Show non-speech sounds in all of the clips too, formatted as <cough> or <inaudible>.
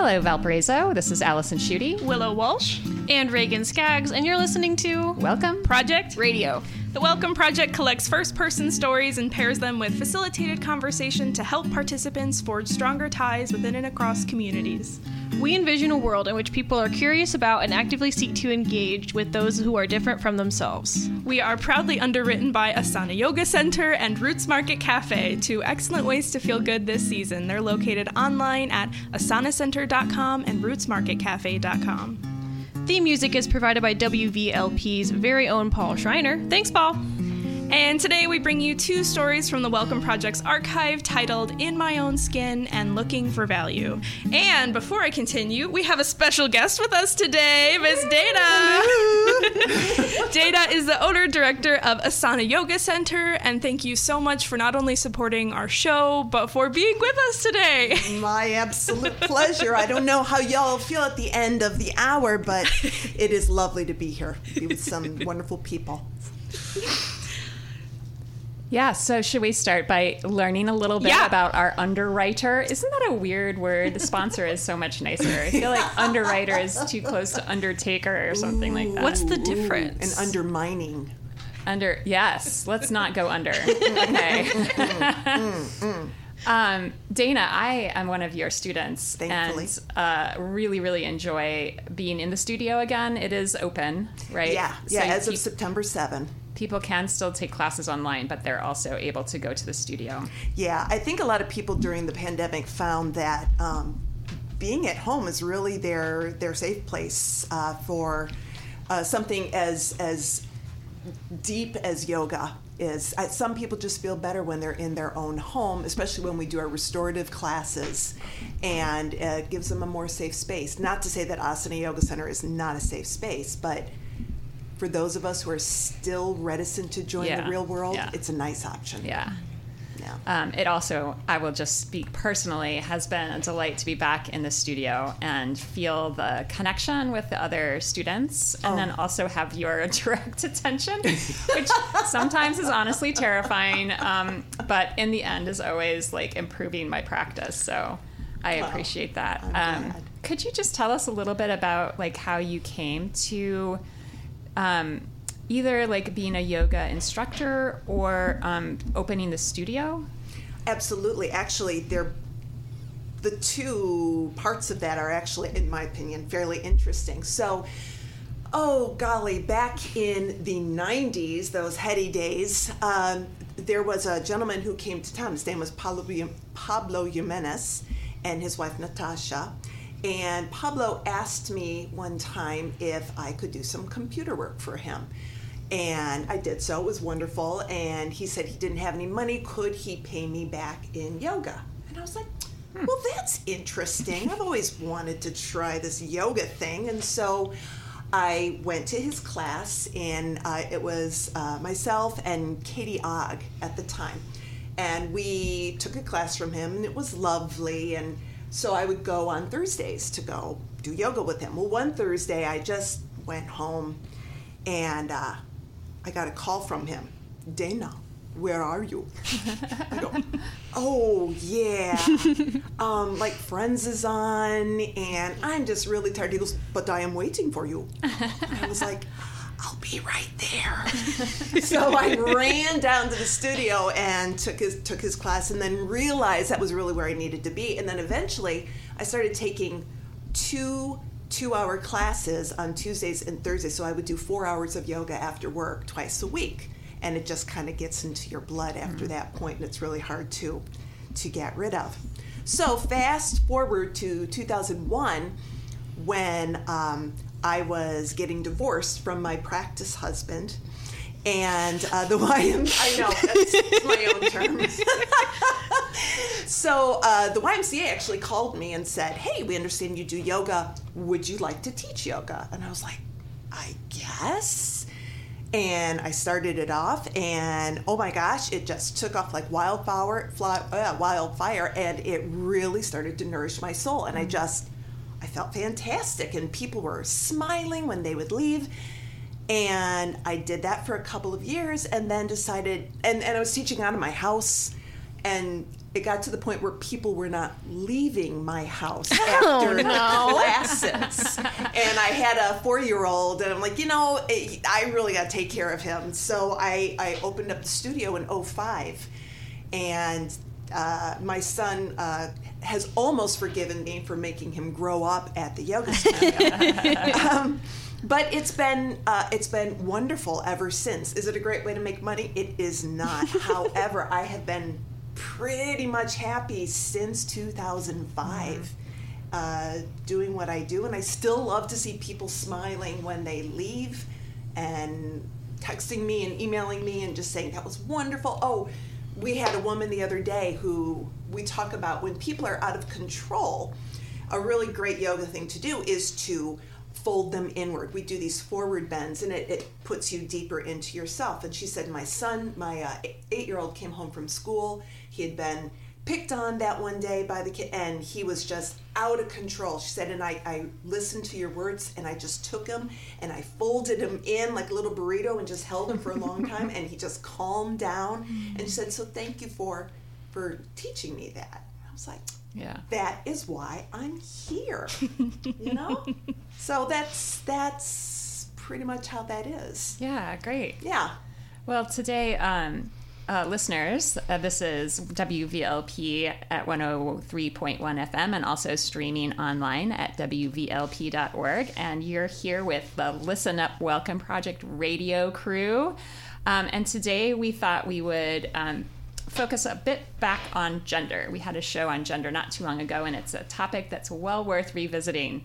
Hello, Valparaiso. This is Allison Schutte. Willow Walsh, and Reagan Skaggs, and you're listening to Welcome. Project Radio. The Welcome Project collects first person stories and pairs them with facilitated conversation to help participants forge stronger ties within and across communities. We envision a world in which people are curious about and actively seek to engage with those who are different from themselves. We are proudly underwritten by Asana Yoga Center and Roots Market Cafe, two excellent ways to feel good this season. They're located online at asanacenter.com and rootsmarketcafe.com. Theme music is provided by WVLP's very own Paul Schreiner. Thanks, Paul. And today we bring you two stories from the Welcome Project's archive titled In My Own Skin and Looking for Value. And before I continue, we have a special guest with us today, Ms. Dana. <laughs> Dana is the owner director of Asana Yoga Center, and thank you so much for not only supporting our show, but for being with us today. My absolute pleasure. I don't know how y'all feel at the end of the hour, but it is lovely to be here, be with some <laughs> wonderful people. Yeah, so should we start by learning a little bit Yeah. about our underwriter? Isn't that a weird word? The sponsor is so much nicer. I feel like <laughs> underwriter is too close to undertaker or something like that. What's the difference? And undermining. under? Yes, let's not go under. <laughs> Okay. <laughs> um, Dana, I am one of your students, Thankfully. and uh, really, really enjoy being in the studio again. It is open, right? Yeah, So yeah, you as of September 7. People can still take classes online, but they're also able to go to the studio. Yeah, I think a lot of people during the pandemic found that um, being at home is really their their safe place uh, for uh, something as as deep as yoga is. I, some people just feel better when they're in their own home, especially when we do our restorative classes, and uh, it gives them a more safe space. Not to say that Asana Yoga Center is not a safe space, but for those of us who are still reticent to join Yeah, the real world, yeah. it's a nice option. Yeah. Yeah. Um, it also, I will just speak personally, has been a delight to be back in the studio and feel the connection with the other students, and then also have your <laughs> direct attention, which sometimes is honestly terrifying, um, but in the end is always like improving my practice. So I appreciate that. Um, could you just tell us a little bit about like how you came to? Um, either like being a yoga instructor or um, opening the studio Absolutely. Actually, they're the two parts of that are actually, in my opinion, fairly interesting. So, oh golly, back in the '90s, those heady days, um, there was a gentleman who came to town. His name was Pablo, Pablo Jimenez, and his wife Natasha. And Pablo asked me one time if I could do some computer work for him. And I did so. It was wonderful. And he said he didn't have any money. Could he pay me back in yoga? And I was like, well, that's interesting. I've always wanted to try this yoga thing. And so I went to his class, and uh, it was uh, myself and Katie Ogg at the time. And we took a class from him, and it was lovely. And so I would go on Thursdays to go do yoga with him. Well, one Thursday, I just went home and uh, I got a call from him Dana, where are you? I go, <laughs> oh, yeah. Um, like Friends is on, and I'm just really tired. He goes, but I am waiting for you. I was like, be right there. <laughs> so I ran down to the studio and took his took his class, and then realized that was really where I needed to be. And then eventually, I started taking two two hour classes on Tuesdays and Thursdays. So I would do four hours of yoga after work twice a week, and it just kind of gets into your blood after that point, and it's really hard to to get rid of. So fast forward to 2001 when um, I was getting divorced from my practice husband. And uh, the <laughs> YM, I know, that's my own term. <laughs> so uh, the YMCA actually called me and said, Hey, we understand you do yoga. Would you like to teach yoga? And I was like, I guess. And I started it off, and oh my gosh, it just took off like wildfire, fly, uh, wildfire, and it really started to nourish my soul. And I just, I felt fantastic, and people were smiling when they would leave. And I did that for a couple of years, and then decided, and, and I was teaching out of my house, and it got to the point where people were not leaving my house <laughs> Oh, after no. classes. <laughs> and I had a four year old, and I'm like, you know, eh, I really got to take care of him. So I, I opened up the studio in 05. And uh, my son uh, has almost forgiven me for making him grow up at the yoga <laughs> studio. <laughs> um, but it's been uh, it's been wonderful ever since. Is it a great way to make money? It is not. <laughs> However, I have been pretty much happy since 2005 uh, doing what I do, and I still love to see people smiling when they leave and texting me and emailing me and just saying that was wonderful. Oh, we had a woman the other day who we talk about when people are out of control. A really great yoga thing to do is to fold them inward. We do these forward bends and it, it puts you deeper into yourself. And she said, My son, my uh, eight year old, came home from school. He had been picked on that one day by the kid and he was just out of control. She said, And I, I listened to your words and I just took him and I folded him in like a little burrito and just held him for a long <laughs> time and he just calmed down. And she said, So thank you for for teaching me that. I was like, Yeah. that is why I'm here. <laughs> you know? So that's that's pretty much how that is. Yeah, great. Yeah. Well, today, um, uh, listeners, uh, this is WVLP at 103.1 FM and also streaming online at WVLP.org. And you're here with the Listen Up Welcome Project radio crew. Um, and today we thought we would um, focus a bit back on gender. We had a show on gender not too long ago, and it's a topic that's well worth revisiting.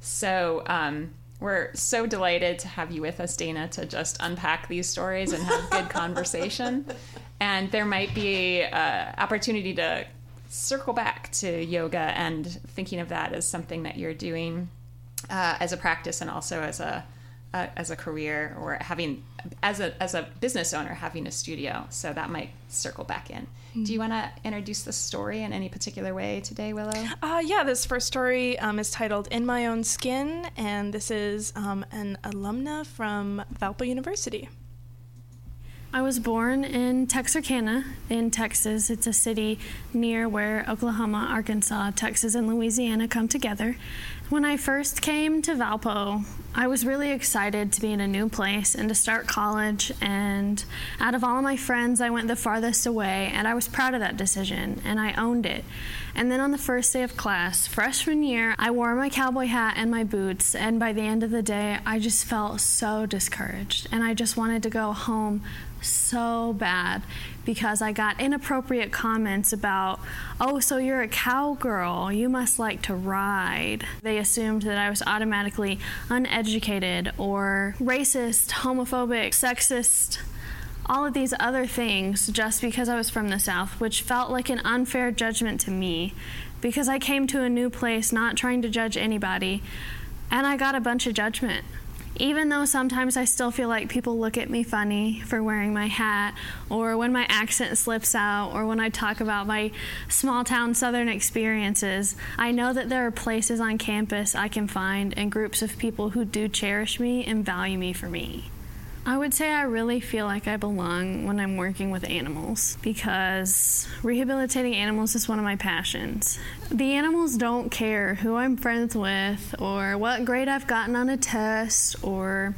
So, um, we're so delighted to have you with us, Dana, to just unpack these stories and have good conversation. <laughs> And there might be uh, opportunity to circle back to yoga and thinking of that as something that you're doing uh, as a practice and also as a uh, as a career or having as a as a business owner having a studio. So that might circle back in. Do you want to introduce the story in any particular way today, Willow? Uh, yeah, this first story um, is titled In My Own Skin, and this is um, an alumna from Valpo University. I was born in Texarkana in Texas. It's a city near where Oklahoma, Arkansas, Texas, and Louisiana come together. When I first came to Valpo, I was really excited to be in a new place and to start college. And out of all my friends, I went the farthest away, and I was proud of that decision and I owned it. And then on the first day of class, freshman year, I wore my cowboy hat and my boots. And by the end of the day, I just felt so discouraged. And I just wanted to go home so bad because I got inappropriate comments about, oh, so you're a cowgirl, you must like to ride. They assumed that I was automatically uneducated or racist, homophobic, sexist all of these other things just because I was from the South, which felt like an unfair judgment to me because I came to a new place not trying to judge anybody and I got a bunch of judgment. Even though sometimes I still feel like people look at me funny for wearing my hat, or when my accent slips out, or when I talk about my small town southern experiences, I know that there are places on campus I can find and groups of people who do cherish me and value me for me. I would say I really feel like I belong when I'm working with animals because rehabilitating animals is one of my passions. The animals don't care who I'm friends with or what grade I've gotten on a test or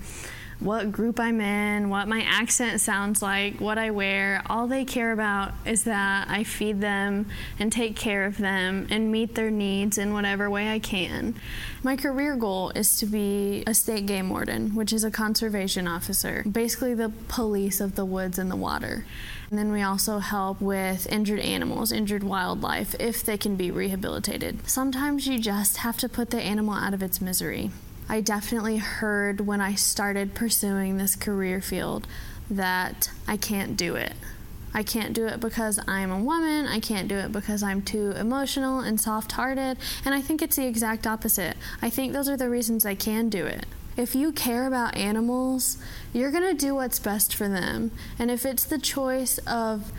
what group I'm in, what my accent sounds like, what I wear. All they care about is that I feed them and take care of them and meet their needs in whatever way I can. My career goal is to be a state game warden, which is a conservation officer, basically the police of the woods and the water. And then we also help with injured animals, injured wildlife, if they can be rehabilitated. Sometimes you just have to put the animal out of its misery. I definitely heard when I started pursuing this career field that I can't do it. I can't do it because I'm a woman. I can't do it because I'm too emotional and soft hearted. And I think it's the exact opposite. I think those are the reasons I can do it. If you care about animals, you're going to do what's best for them. And if it's the choice of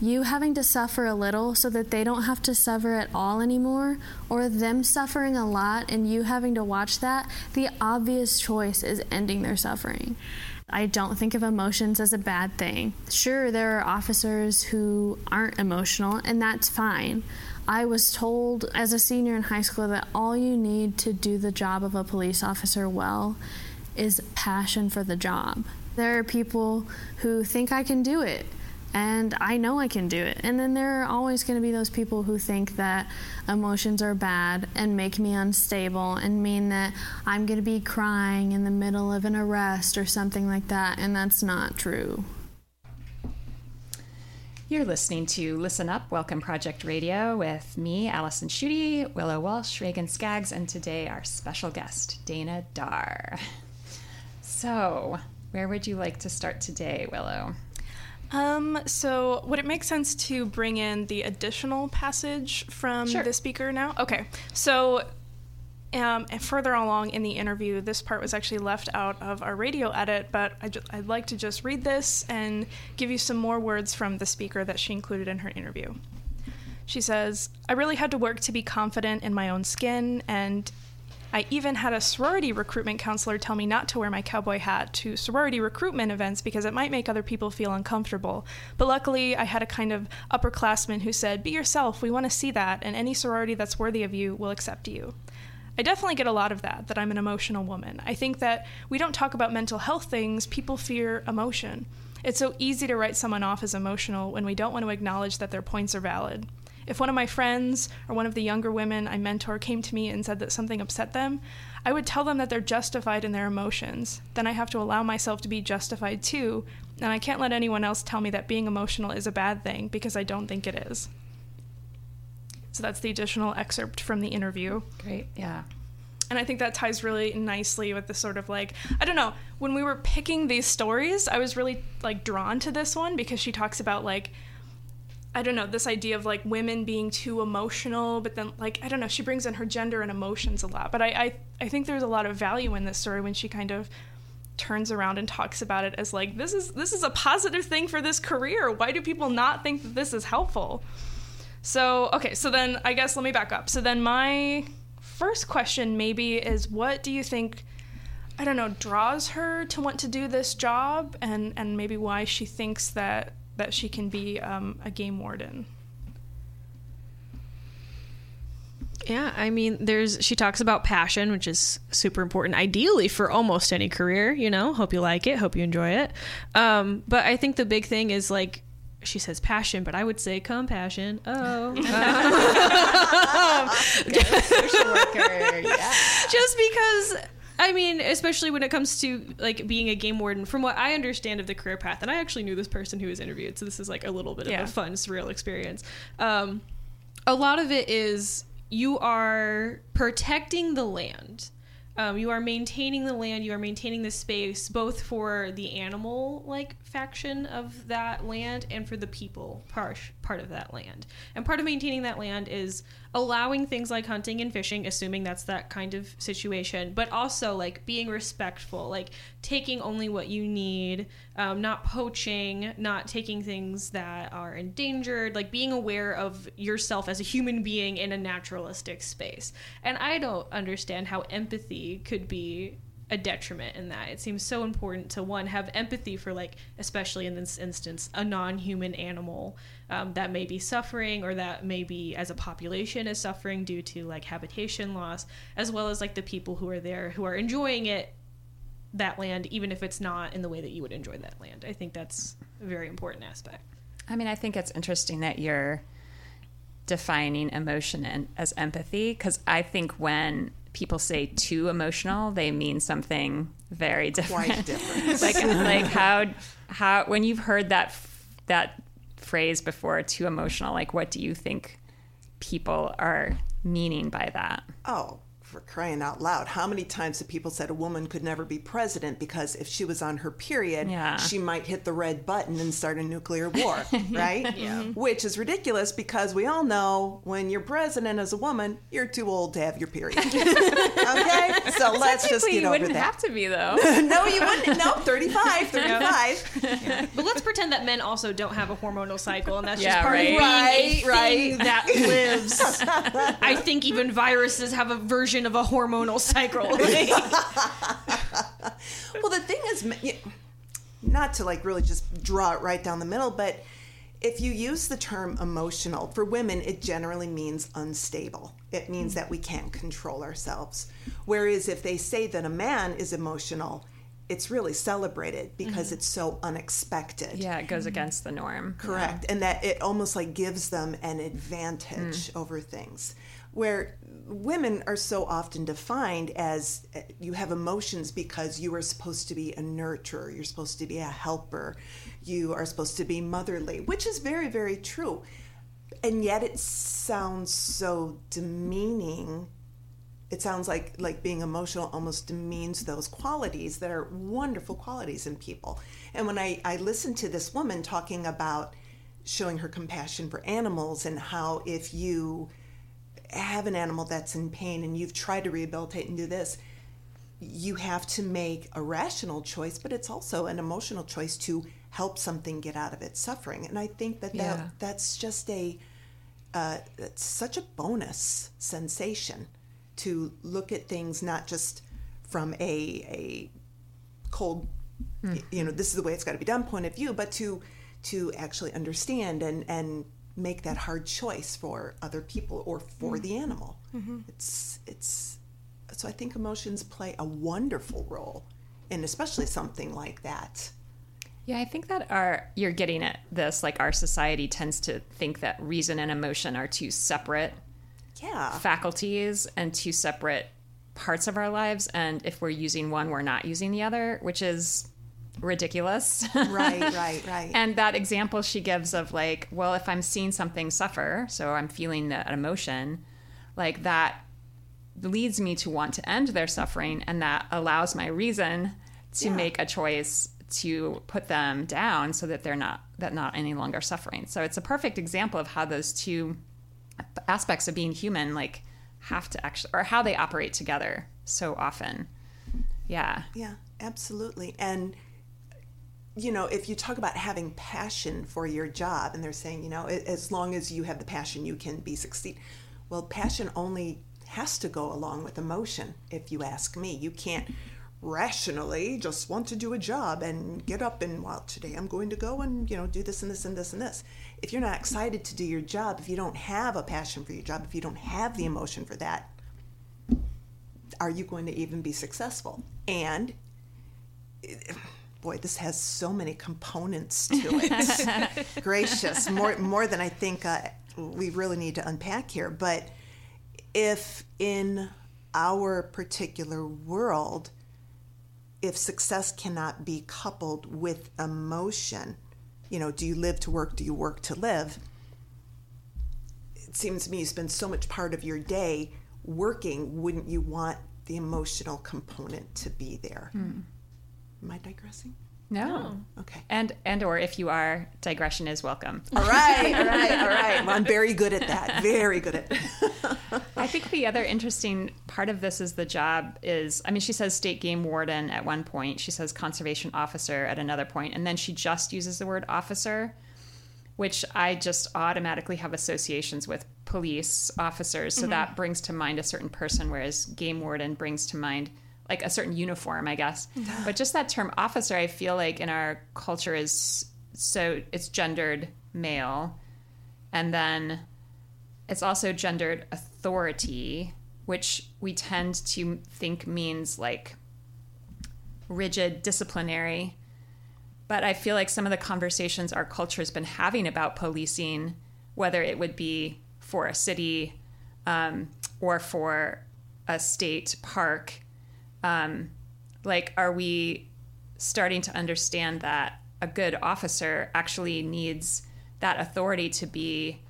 you having to suffer a little so that they don't have to suffer at all anymore, or them suffering a lot and you having to watch that, the obvious choice is ending their suffering. I don't think of emotions as a bad thing. Sure, there are officers who aren't emotional, and that's fine. I was told as a senior in high school that all you need to do the job of a police officer well is passion for the job. There are people who think I can do it and I know I can do it. And then there are always going to be those people who think that emotions are bad and make me unstable and mean that I'm going to be crying in the middle of an arrest or something like that, and that's not true. You're listening to Listen Up, Welcome Project Radio with me, Allison Schutte, Willow Walsh, Reagan Skaggs, and today our special guest, Dana Darr. So, where would you like to start today, Willow? Um, so would it make sense to bring in the additional passage from Sure. the speaker now? Okay. So um, and further along in the interview, this part was actually left out of our radio edit, but I ju- I'd like to just read this and give you some more words from the speaker that she included in her interview. She says, I really had to work to be confident in my own skin, and I even had a sorority recruitment counselor tell me not to wear my cowboy hat to sorority recruitment events because it might make other people feel uncomfortable. But luckily, I had a kind of upperclassman who said, Be yourself, we want to see that, and any sorority that's worthy of you will accept you. I definitely get a lot of that, that I'm an emotional woman. I think that we don't talk about mental health things, people fear emotion. It's so easy to write someone off as emotional when we don't want to acknowledge that their points are valid. If one of my friends or one of the younger women I mentor came to me and said that something upset them, I would tell them that they're justified in their emotions. Then I have to allow myself to be justified too, and I can't let anyone else tell me that being emotional is a bad thing because I don't think it is. So that's the additional excerpt from the interview. Great, yeah. And I think that ties really nicely with the sort of like I don't know, when we were picking these stories, I was really like drawn to this one because she talks about like I don't know, this idea of like women being too emotional, but then like I don't know, she brings in her gender and emotions a lot. But I I, I think there's a lot of value in this story when she kind of turns around and talks about it as like this is this is a positive thing for this career. Why do people not think that this is helpful? So, okay, so then I guess let me back up. So then my first question maybe is what do you think I don't know draws her to want to do this job and and maybe why she thinks that that she can be um, a game warden. Yeah, I mean, there's she talks about passion, which is super important, ideally for almost any career. You know, hope you like it, hope you enjoy it. Um, but I think the big thing is like she says passion, but I would say compassion. Oh, <laughs> <laughs> Social worker, yeah. <laughs> just because I mean, especially when it comes to like being a game warden, from what I understand of the career path, and I actually knew this person who was interviewed, so this is like a little bit Yeah. of a fun, surreal experience. Um, a lot of it is you are protecting the land. Um, you are maintaining the land. You are maintaining the space, both for the animal like faction of that land and for the people part part of that land. And part of maintaining that land is allowing things like hunting and fishing, assuming that's that kind of situation, but also like being respectful, like taking only what you need, um, not poaching, not taking things that are endangered, like being aware of yourself as a human being in a naturalistic space. And I don't understand how empathy could be a detriment in that. It seems so important to one have empathy for like, especially in this instance, a non-human animal um, that may be suffering or that maybe as a population is suffering due to like habitation loss, as well as like the people who are there who are enjoying it that land, even if it's not in the way that you would enjoy that land. I think that's a very important aspect. I mean, I think it's interesting that you're defining emotion as empathy because I think when people say too emotional, they mean something very different. Quite different. <laughs> like, like how how when you've heard that that phrase before, too emotional. Like, what do you think people are meaning by that? Oh, for crying out loud, how many times have people said a woman could never be president because if she was on her period, Yeah. she might hit the red button and start a nuclear war, <laughs> right? yeah. Mm-hmm. Which is ridiculous because we all know when you're president as a woman, you're too old to have your period. <laughs> okay? So let's just Technically, get you wouldn't have to be though. <laughs> no, you wouldn't. No, 35, 35. But let's pretend that men also don't have a hormonal cycle, and that's Yeah, just part right. of being Right, a right. thing that lives. I think even viruses have a version of a hormonal <laughs> cycle. <laughs> Well, the thing is, not to like really just draw it right down the middle, but if you use the term emotional, for women, it generally means unstable. It means that we can't control ourselves. Whereas if they say that a man is emotional, it's really celebrated because mm-hmm. it's so unexpected. yeah, it goes against the norm. Correct. And that it almost like gives them an advantage mm. over things. Where women are so often defined as uh, you have emotions because you are supposed to be a nurturer, you're supposed to be a helper, you are supposed to be motherly, which is very, very true. And yet it sounds so demeaning it sounds like like being emotional almost demeans those qualities that are wonderful qualities in people and when i i listened to this woman talking about showing her compassion for animals and how if you have an animal that's in pain and you've tried to rehabilitate and do this you have to make a rational choice but it's also an emotional choice to help something get out of its suffering and i think that, that Yeah. that's just a uh, it's such a bonus sensation to look at things not just from a a cold y- you know this is the way it's got to be done point of view but to to actually understand and and make that hard choice for other people or for mm. the animal. Mm-hmm. It's it's so i think emotions play a wonderful role in especially something like that. Yeah, I think that our you're getting at this like our society tends to think that reason and emotion are two separate yeah. faculties and two separate parts of our lives. And if we're using one we're not using the other, which is ridiculous. right <laughs> right right and that example she gives of like, well, if I'm seeing something suffer, so I'm feeling that emotion, like that leads me to want to end their suffering and that allows my reason to Yeah. make a choice to put them down so that they're not that not any longer suffering. So it's a perfect example of how those two aspects of being human like have to actually or how they operate together so often. Yeah. Yeah, absolutely. And you know, if you talk about having passion for your job, and they're saying, you know, as long as you have the passion, you can be succeed. Well, passion only has to go along with emotion. If you ask me, you can't rationally just want to do a job and get up and well today i'm going to go and you know do this and this and this and this if you're not excited to do your job if you don't have a passion for your job if you don't have the emotion for that are you going to even be successful and eh, boy, this has so many components to it. <laughs> Gracious, more more than I think uh, we really need to unpack here. But if in our particular world, if success cannot be coupled with emotion, you know, do you live to work? Do you work to live? It seems to me you spend so much part of your day working. Wouldn't you want the emotional component to be there? Am I digressing? No. Okay. And and or if you are, digression is welcome. <laughs> All right, all right, all right. Well, I'm very good at that. Very good at it. I think the other interesting part of this is the job is I mean she says state game warden at one point, she says conservation officer at another point, and then she just uses the word officer, which I just automatically have associations with police officers. So mm-hmm. that brings to mind a certain person, whereas game warden brings to mind like a certain uniform, I guess. <laughs> but just that term officer, I feel like in our culture is so it's gendered male. And then it's also gendered authority, which we tend to think means like rigid disciplinary. But I feel like some of the conversations our culture has been having about policing, whether it would be for a city um, or for a state park, um, like, are we starting to understand that a good officer actually needs that authority to be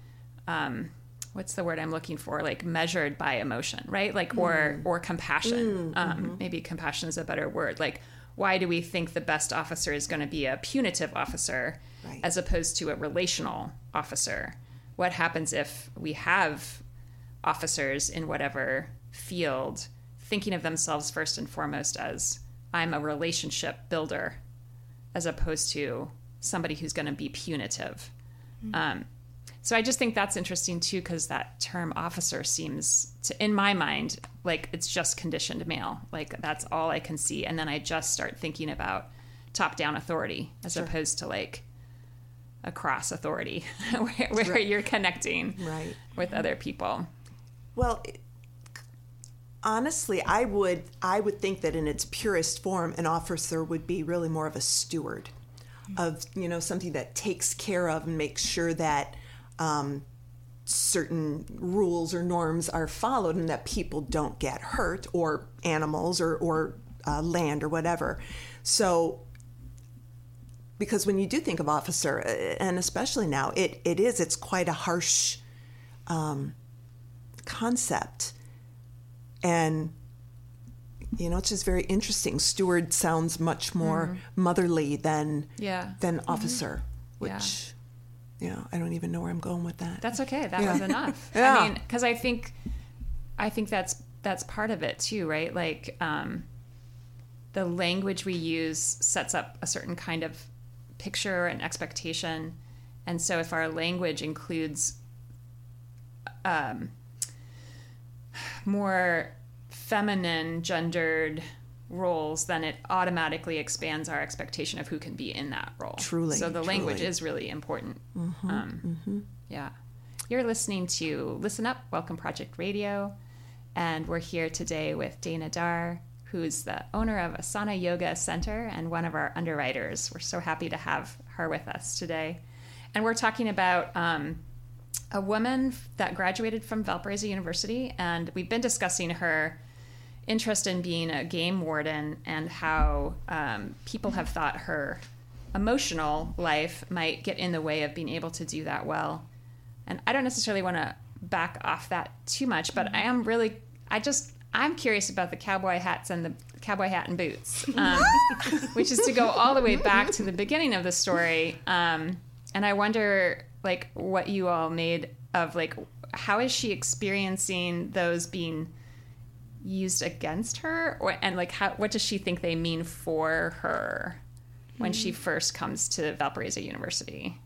um, what's the word I'm looking for? Like measured by emotion, right? Like or or compassion. Um, Maybe compassion is a better word. Like why do we think the best officer is going to be a punitive officer Right. as opposed to a relational officer? What happens if we have officers in whatever field thinking of themselves first and foremost as I'm a relationship builder as opposed to somebody who's going to be punitive. Um, so I just think that's interesting too, because that term officer seems to, in my mind, like it's just conditioned male. Like that's all I can see. And then I just start thinking about top down authority as opposed to like across authority <laughs> where, where you're connecting Right. with other people. Well, honestly, I would I would think that in its purest form, an officer would be really more of a steward of you know something that takes care of and makes sure that um, certain rules or norms are followed and that people don't get hurt or animals or or uh, land or whatever. So because when you do think of officer, uh, and especially now, it, it is, it's quite a harsh um, concept. And, you know, it's just very interesting. Steward sounds much more motherly than, Yeah. than officer, Yeah. which, you know, I don't even know where I'm going with that. That's okay. That Yeah. was enough. <laughs> Yeah. I mean, because I think, I think that's that's part of it too, right? Like, um, the language we use sets up a certain kind of picture and expectation, and so if our language includes, um, more feminine gendered roles, then it automatically expands our expectation of who can be in that role. Truly, So the language is really important. Um, Yeah. You're listening to Listen Up, Welcome Project Radio, and we're here today with Dana Dar, who's the owner of Asana Yoga Center and one of our underwriters. We're so happy to have her with us today. And we're talking about um, a woman that graduated from Valparaiso University, and we've been discussing her interest in being a game warden and how um, people have thought her emotional life might get in the way of being able to do that well. And I don't necessarily want to back off that too much, but I am really, I just, I'm curious about the cowboy hats and the cowboy hat and boots, um, <laughs> which is to go all the way back to the beginning of the story. Um, and I wonder, like, what you all made of, like, how is she experiencing those being used against her or and like how what does she think they mean for her when she hmm. first comes to Valparaiso University?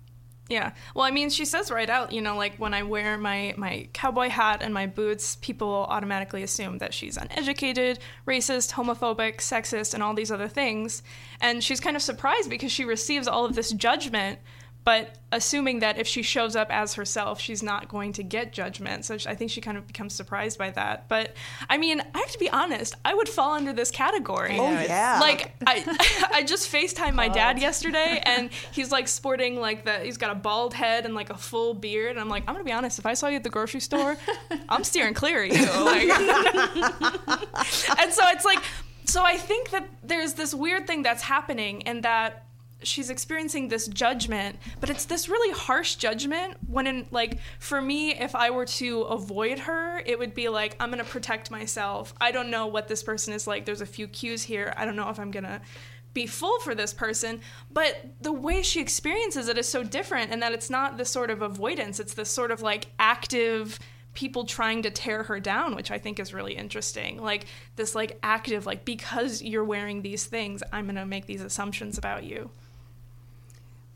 Yeah. Well, I mean, she says right out, you know, like when I wear my my cowboy hat and my boots, people automatically assume that she's uneducated, racist, homophobic, sexist, and all these other things. And she's kind of surprised because she receives all of this judgment, but assuming that if she shows up as herself, she's not going to get judgment. So I think she kind of becomes surprised by that. But I mean, I have to be honest, I would fall under this category. oh, yeah. Like I, <laughs> I just Facetime my dad yesterday, <laughs> and he's like sporting like the he's got a bald head and like a full beard, and I'm like, I'm gonna be honest, if I saw you at the grocery store, <laughs> I'm steering clear of you. Like, and so it's like, so I think that there's this weird thing that's happening, and that she's experiencing this judgment but it's this really harsh judgment when in like for me if i were to avoid her it would be like i'm gonna protect myself. I don't know what this person is like. There's a few cues here. I don't know if i'm gonna be full for this person but the way she experiences it is so different and that it's not this sort of avoidance. It's this sort of like active people trying to tear her down which i think is really interesting. Like this like active like because you're wearing these things i'm gonna make these assumptions about you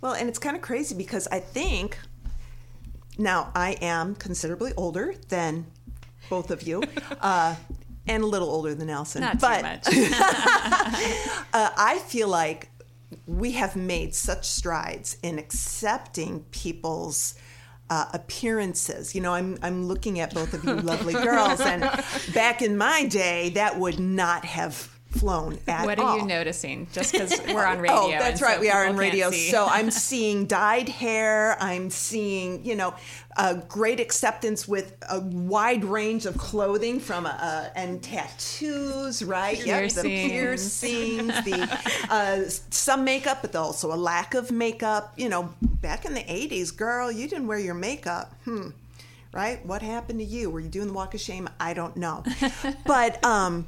Well, and it's kind of crazy because I think now I am considerably older than both of you, <laughs> uh, and a little older than Nelson. Not but too much. <laughs> <laughs> uh, I feel like we have made such strides in accepting people's uh, appearances. You know, I'm I'm looking at both of you lovely girls, and back in my day, that would not have flown at What all. are you noticing? Just because <laughs> we're on radio. Oh, that's and so right. We are on radio. So I'm <laughs> seeing dyed hair. I'm seeing, you know, a great acceptance with a wide range of clothing from a, a and tattoos, right? Yep, the Piercings. piercings, the <laughs> uh, some makeup, but also a lack of makeup. You know, back in the '80s, girl, you didn't wear your makeup. Hmm. right? What happened to you? Were you doing the walk of shame? I don't know. but um,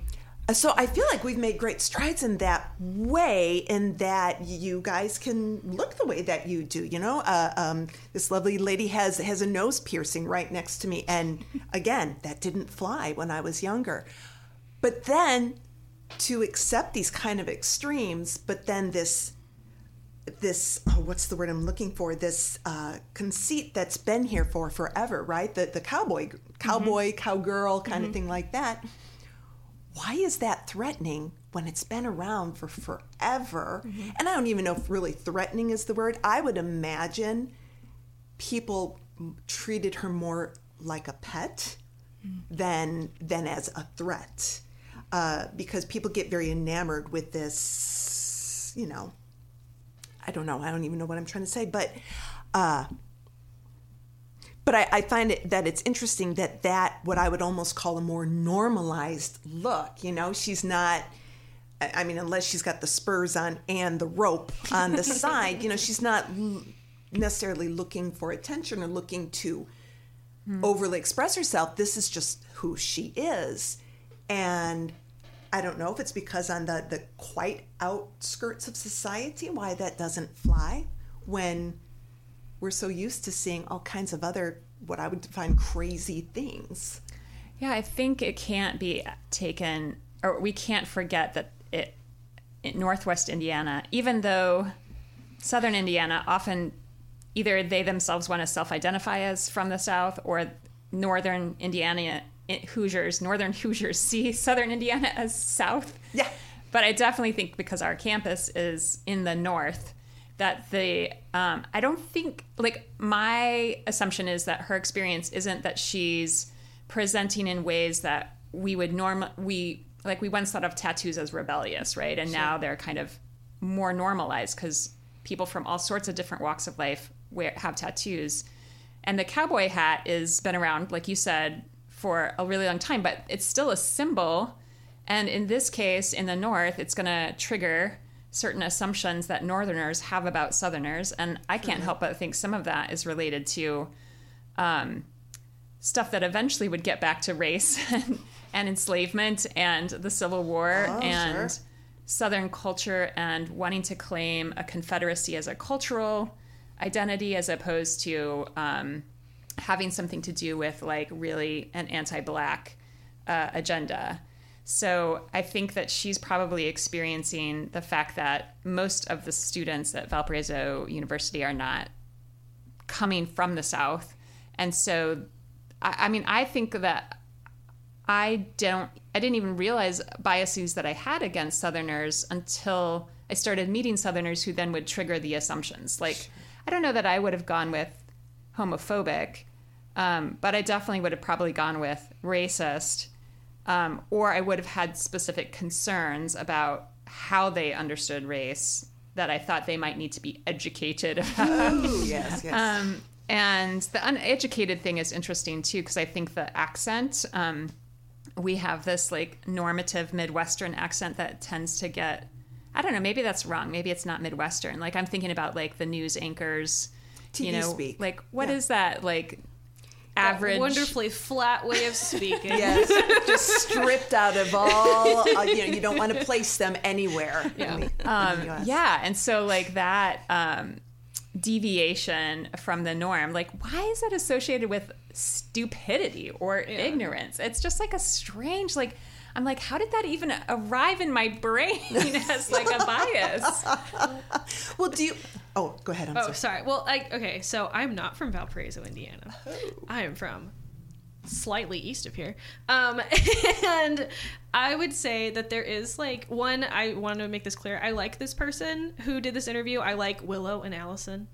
so I feel like we've made great strides in that way, in that you guys can look the way that you do. You know, uh, um, this lovely lady has has a nose piercing right next to me, and again, that didn't fly when I was younger. But then to accept these kind of extremes, but then this this oh, what's the word I'm looking for? This uh, conceit that's been here for forever, right? The the cowboy cowboy mm-hmm. cowgirl kind mm-hmm. of thing like that why is that threatening when it's been around for forever? Mm-hmm. And I don't even know if really threatening is the word. I would imagine people treated her more like a pet mm-hmm. than than as a threat, uh, because people get very enamored with this. You know, I don't know. I don't even know what I'm trying to say, but. Uh, but I, I, find it that it's interesting that that what I would almost call a more normalized look. You know, she's not. I mean, unless she's got the spurs on and the rope on the <laughs> side, you know, she's not necessarily looking for attention or looking to hmm. overly express herself. This is just who she is, and I don't know if it's because on the the quite outskirts of society why that doesn't fly when we're so used to seeing all kinds of other what I would define crazy things. Yeah, I think it can't be taken, or we can't forget that it, in Northwest Indiana, even though Southern Indiana often either they themselves want to self-identify as from the South, or Northern Indiana eh, Hoosiers, Northern <laughs> Hoosiers see Southern Indiana as South. Yeah. But I definitely think because our campus is in the North, that the um, I don't think like my assumption is that her experience isn't that she's presenting in ways that we would norm we like we once thought of tattoos as rebellious, right? And sure. now they're kind of more normalized because people from all sorts of different walks of life wear, have tattoos. And the cowboy hat is been around, like you said, for a really long time, but it's still a symbol. And in this case, in the North, it's going to trigger certain assumptions that Northerners have about Southerners, and I can't help but think some of that is related to um, stuff that eventually would get back to race <laughs> and, and enslavement and the Civil War oh, and sure. Southern culture and wanting to claim a Confederacy as a cultural identity as opposed to um, having something to do with like really an anti-black uh, agenda. So I think that she's probably experiencing the fact that most of the students at Valparaiso University are not coming from the South. And so, I, I mean, I think that I don't, I didn't even realize biases that I had against Southerners until I started meeting Southerners who then would trigger the assumptions. Like, I don't know that I would have gone with homophobic, um, but I definitely would have probably gone with racist um, or I would have had specific concerns about how they understood race that I thought they might need to be educated <laughs> about. Ooh, yes, yes. Um, and the uneducated thing is interesting too, because I think the accent, um, we have this like normative Midwestern accent that tends to get, I don't know, maybe that's wrong. Maybe it's not Midwestern. Like I'm thinking about like the news anchors, TV you know, speak. like what yeah. is that like average, wonderfully flat way of speaking. <laughs> yes, just stripped out of all. Uh, you know, you don't want to place them anywhere. Yeah, the, um, yeah, and so like that um, deviation from the norm, like why is that associated with stupidity or yeah. ignorance? It's just like a strange like. I'm like, how did that even arrive in my brain <laughs> <laughs> as like a bias? <laughs> well, do you? Oh, go ahead. I'm oh, sorry. sorry. Well, I, okay, so I'm not from Valparaiso, Indiana. Oh. I am from slightly east of here. Um, and I would say that there is like one, I want to make this clear. I like this person who did this interview. I like Willow and Allison,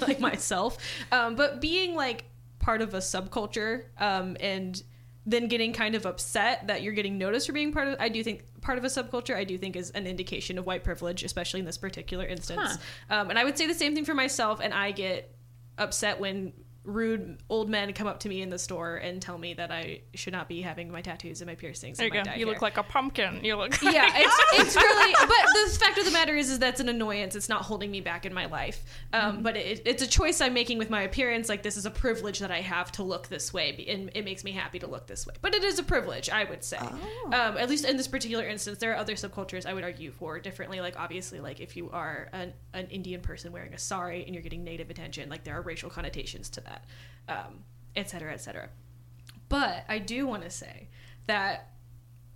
like myself. Um, but being like part of a subculture um, and then getting kind of upset that you're getting noticed for being part of I do think part of a subculture I do think is an indication of white privilege especially in this particular instance huh. um, and I would say the same thing for myself and I get upset when rude old men come up to me in the store and tell me that I should not be having my tattoos and my piercings There you go. You hair. look like a pumpkin. You look. <laughs> yeah, it's, <laughs> it's really. But the fact of the matter is, is that's an annoyance. It's not holding me back in my life. Um, But it, it's a choice I'm making with my appearance. Like this is a privilege that I have to look this way, and it makes me happy to look this way. But it is a privilege, I would say. Um, at least in this particular instance, there are other subcultures I would argue for differently. Like obviously, like if you are an, an Indian person wearing a sari and you're getting native attention, like there are racial connotations to that, um, et cetera, et cetera. But I do want to say that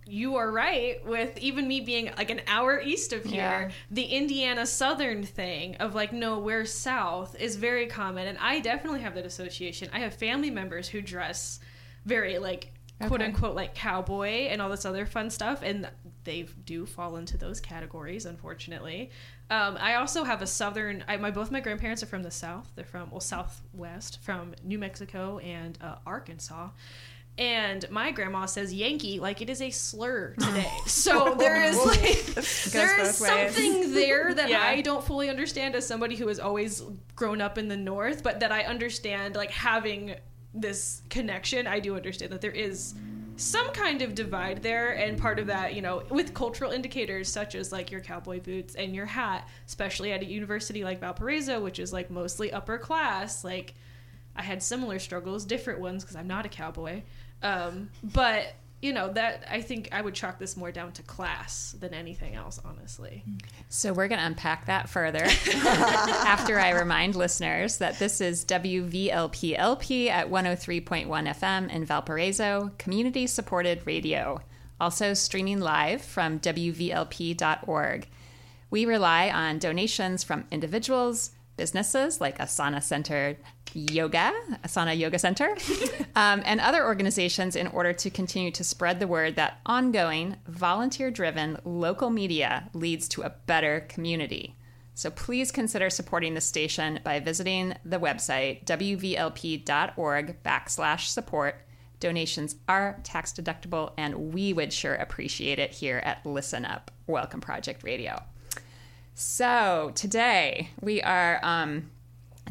you are right with even me being like an hour east of here. Yeah. The Indiana Southern thing of like, no, we're South is very common. And I definitely have that association. I have family members who dress very like quote unquote like cowboy and all this other fun stuff. And they do fall into those categories, unfortunately. Um, I also have a southern. I, my both my grandparents are from the south. They're from well southwest, from New Mexico and uh, Arkansas. And my grandma says Yankee like it is a slur <laughs> today. So there is like there is something there that Yeah. I don't fully understand as somebody who has always grown up in the north, but that I understand like having this connection. I do understand that there is some kind of divide there and part of that you know with cultural indicators such as like your cowboy boots and your hat especially at a university like valparaiso which is like mostly upper class like i had similar struggles different ones because i'm not a cowboy um, but you know that i think i would chalk this more down to class than anything else honestly. Hmm. So we're going to unpack that further <laughs> after I remind listeners that this is WVLPLP at 103.1 FM in Valparaiso, community supported radio, also streaming live from WVLP.org. We rely on donations from individuals, businesses like Asana Center Yoga, Asana Yoga Center, <laughs> um, and other organizations in order to continue to spread the word that ongoing, volunteer driven local media leads to a better community. So please consider supporting the station by visiting the website wvlp.org backslash support. Donations are tax deductible, and we would sure appreciate it here at Listen Up, Welcome Project Radio. So today we are um,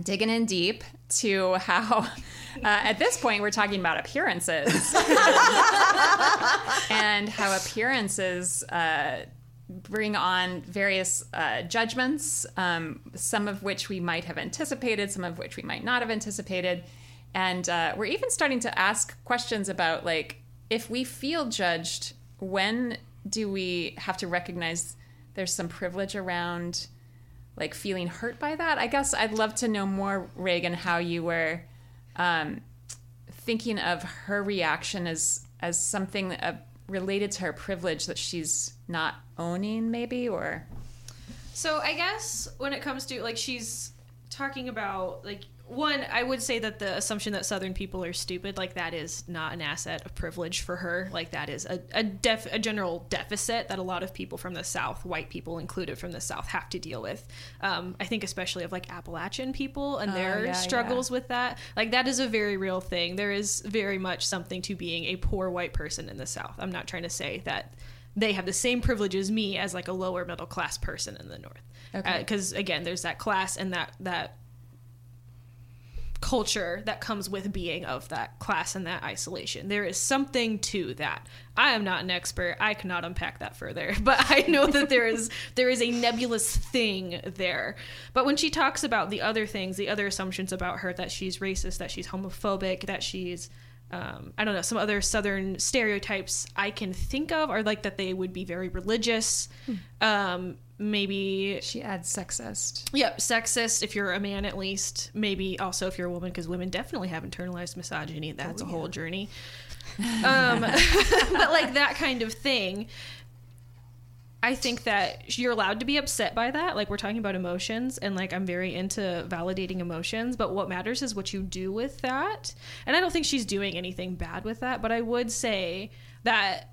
digging in deep to how, <laughs> uh, at this point, we're talking about appearances <laughs> and how appearances uh, bring on various uh, judgments, um, some of which we might have anticipated, some of which we might not have anticipated. And uh, we're even starting to ask questions about, like, if we feel judged, when do we have to recognize there's some privilege around like feeling hurt by that. I guess I'd love to know more, Reagan, how you were um, thinking of her reaction as as something uh, related to her privilege that she's not owning, maybe, or So I guess when it comes to like she's talking about like one, I would say that the assumption that Southern people are stupid, like that is not an asset of privilege for her. Like that is a a, def, a general deficit that a lot of people from the South, white people included from the South, have to deal with. Um, I think especially of like Appalachian people and their yeah, struggles with that. Like that is a very real thing. There is very much something to being a poor white person in the South. I'm not trying to say that they have the same privilege as me as like a lower middle class person in the North. Okay. Because again, there's that class and that that culture that comes with being of that class and that isolation. There is something to that. I am not an expert. I cannot unpack that further, <laughs> but I know that there is there is a nebulous thing there. But when she talks about the other things, the other assumptions about her that she's racist, that she's homophobic, that she's um, I don't know, some other Southern stereotypes I can think of are like that they would be very religious. Um, maybe she adds sexist. Yep, sexist if you're a man at least. Maybe also if you're a woman, because women definitely have internalized misogyny. That's a whole journey. <laughs> Um, <laughs> but like that kind of thing. I think that you're allowed to be upset by that. Like we're talking about emotions, and like I'm very into validating emotions. But what matters is what you do with that. And I don't think she's doing anything bad with that. But I would say that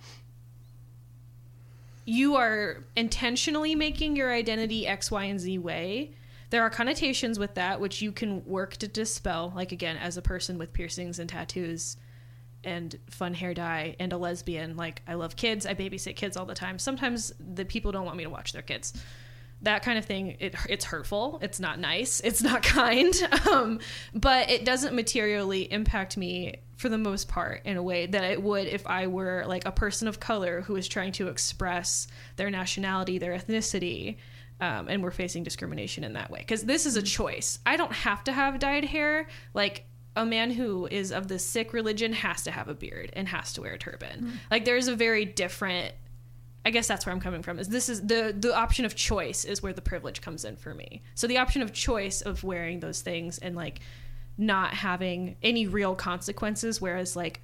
you are intentionally making your identity X, Y, and Z way. There are connotations with that which you can work to dispel. Like, again, as a person with piercings and tattoos and fun hair dye and a lesbian, like, I love kids. I babysit kids all the time. Sometimes the people don't want me to watch their kids. That kind of thing it, it's hurtful. It's not nice. It's not <laughs> kind. Um, but it doesn't materially impact me for the most part in a way that it would if i were like a person of color who is trying to express their nationality their ethnicity um, and we're facing discrimination in that way. Because this is a choice. I don't have to have dyed hair. Like a man who is of the Sikh religion has to have a beard and has to wear a turban. Mm. Like there's a very different I guess that's where I'm coming from. Is this is the the option of choice is where the privilege comes in for me. So the option of choice of wearing those things and like not having any real consequences, whereas like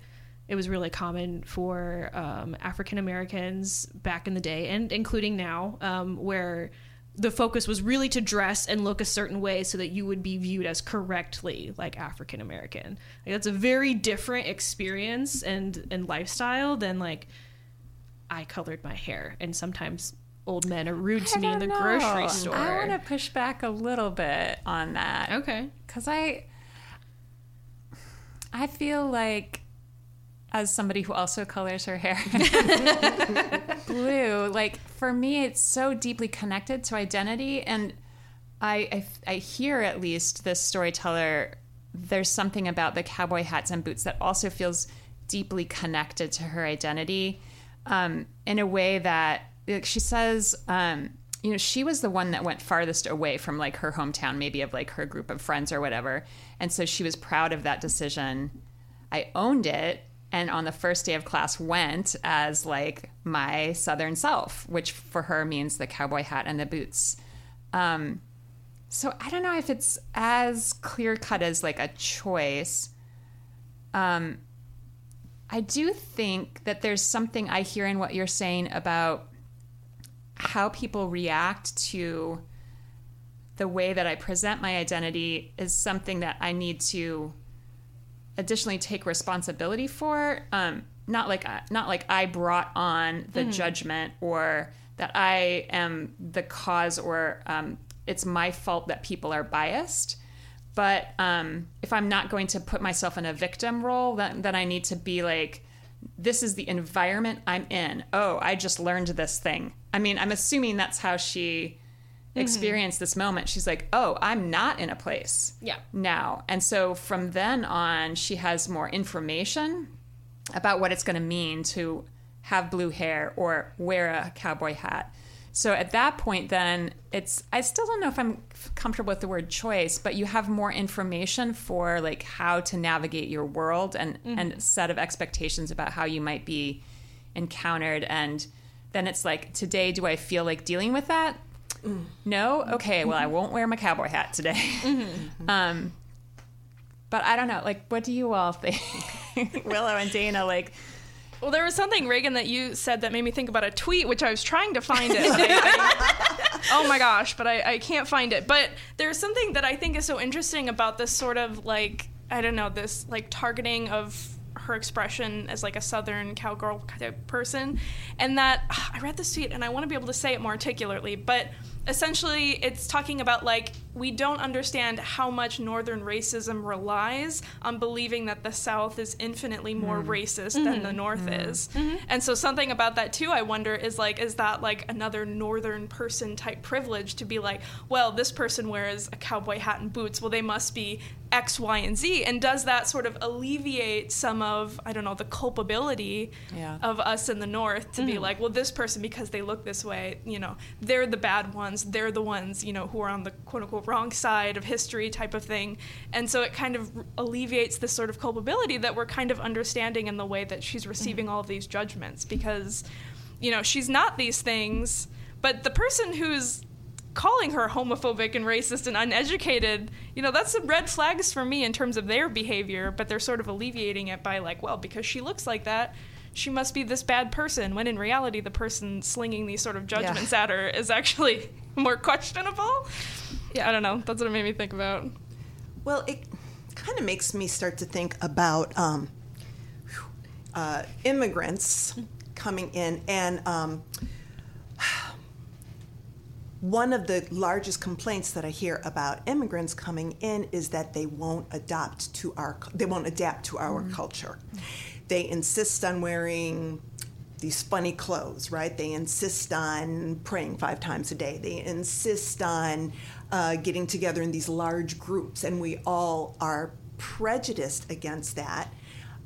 it was really common for um, African Americans back in the day and including now, um, where the focus was really to dress and look a certain way so that you would be viewed as correctly like African American. Like that's a very different experience and and lifestyle than like I colored my hair and sometimes old men are rude to me in the know. grocery store. I want to push back a little bit on that. Okay. Cuz I I feel like as somebody who also colors her hair <laughs> blue, like for me, it's so deeply connected to identity. And I, I, I hear at least this storyteller, there's something about the cowboy hats and boots that also feels deeply connected to her identity um, in a way that like she says, um, you know, she was the one that went farthest away from like her hometown, maybe of like her group of friends or whatever. And so she was proud of that decision. I owned it and on the first day of class went as like my southern self which for her means the cowboy hat and the boots um, so i don't know if it's as clear cut as like a choice um, i do think that there's something i hear in what you're saying about how people react to the way that i present my identity is something that i need to additionally take responsibility for. Um, not like not like I brought on the mm-hmm. judgment or that I am the cause or um, it's my fault that people are biased. But um, if I'm not going to put myself in a victim role, then, then I need to be like, this is the environment I'm in. Oh, I just learned this thing. I mean, I'm assuming that's how she mm-hmm. this moment, she's like, oh, I'm not in a place yeah. now. And so from then on, she has more information about what it's going to mean to have blue hair or wear a cowboy hat. So at that point, then it's, I still don't know if I'm comfortable with the word choice, but you have more information for like how to navigate your world and, mm-hmm. and set of expectations about how you might be encountered. And then it's like, today, do I feel like dealing with that? Mm. No? Okay, well, I won't wear my cowboy hat today. Mm-hmm. <laughs> um, but I don't know. Like, what do you all think? <laughs> Willow and Dana, like, well, there was something, Reagan, that you said that made me think about a tweet, which I was trying to find it. <laughs> I, I, oh my gosh, but I, I can't find it. But there's something that I think is so interesting about this sort of like, I don't know, this like targeting of her expression as like a southern cowgirl type person and that i read this tweet and i want to be able to say it more articulately but essentially it's talking about like we don't understand how much northern racism relies on believing that the south is infinitely more mm. racist mm-hmm. than the mm-hmm. north mm. is mm-hmm. and so something about that too i wonder is like is that like another northern person type privilege to be like well this person wears a cowboy hat and boots well they must be X, Y, and Z? And does that sort of alleviate some of, I don't know, the culpability yeah. of us in the North to mm. be like, well, this person, because they look this way, you know, they're the bad ones. They're the ones, you know, who are on the quote unquote wrong side of history type of thing. And so it kind of alleviates this sort of culpability that we're kind of understanding in the way that she's receiving mm. all of these judgments because, you know, she's not these things. But the person who's calling her homophobic and racist and uneducated, you know, that's some red flags for me in terms of their behavior, but they're sort of alleviating it by like, well, because she looks like that, she must be this bad person, when in reality the person slinging these sort of judgments yeah. at her is actually <laughs> more questionable. Yeah, I don't know. That's what it made me think about. Well, it kind of makes me start to think about um, uh, immigrants coming in and um, one of the largest complaints that I hear about immigrants coming in is that they won't adapt to our they won't adapt to our mm-hmm. culture. They insist on wearing these funny clothes, right? They insist on praying five times a day. They insist on uh, getting together in these large groups, and we all are prejudiced against that.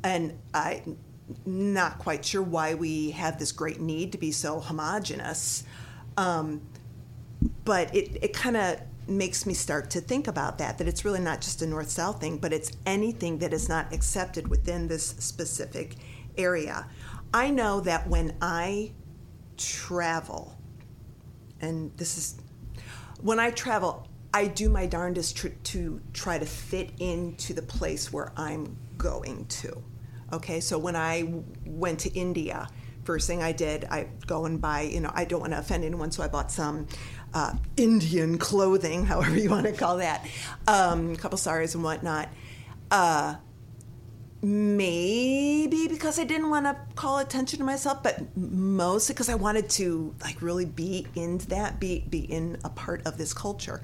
And I'm not quite sure why we have this great need to be so homogenous. Um, but it, it kind of makes me start to think about that that it's really not just a north south thing but it's anything that is not accepted within this specific area. I know that when i travel and this is when i travel i do my darndest tr- to try to fit into the place where i'm going to okay? So when i w- went to india first thing i did i go and buy you know i don't want to offend anyone so i bought some uh, Indian clothing, <laughs> however you want to call that, um, a couple saris and whatnot. Uh, maybe because I didn't want to call attention to myself, but mostly because I wanted to like really be in that, be be in a part of this culture.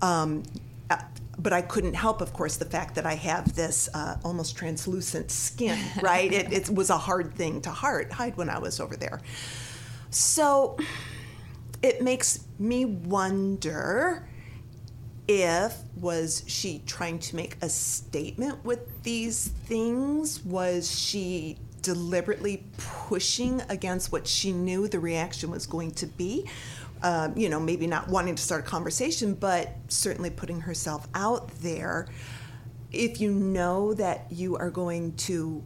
Um, uh, but I couldn't help, of course, the fact that I have this uh, almost translucent skin. <laughs> Right? it, it was a hard thing to hide when I was over there. So it makes me wonder if was she trying to make a statement with these things? Was she deliberately pushing against what she knew the reaction was going to be? Um, you know maybe not wanting to start a conversation but certainly putting herself out there. If you know that you are going to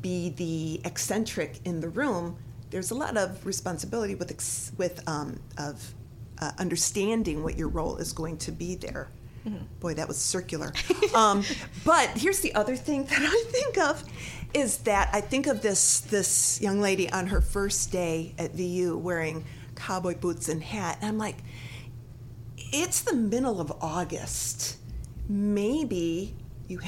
be the eccentric in the room there's a lot of responsibility with ex- with um, of uh, understanding what your role is going to be there. Mm-hmm. Boy, that was circular. um, <laughs> but here's the other thing that I think of is that I think of this this young lady on her first day at VU wearing cowboy boots and hat, and I'm like, it's the middle of August. Maybe you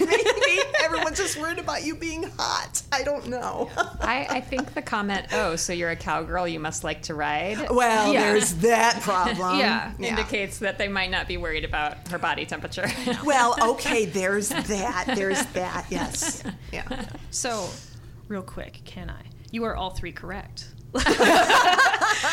maybe <laughs> everyone's just worried about you being hot. I don't know. I, I, think the comment, "Oh, so you're a cowgirl? You must like to ride." Well, yeah. there's that <laughs> problem. yeah. yeah, indicates that they might not be worried about her body temperature. <laughs> well, okay, there's that. There's that. Yes. Yeah. So, real quick, can I? You are all three correct.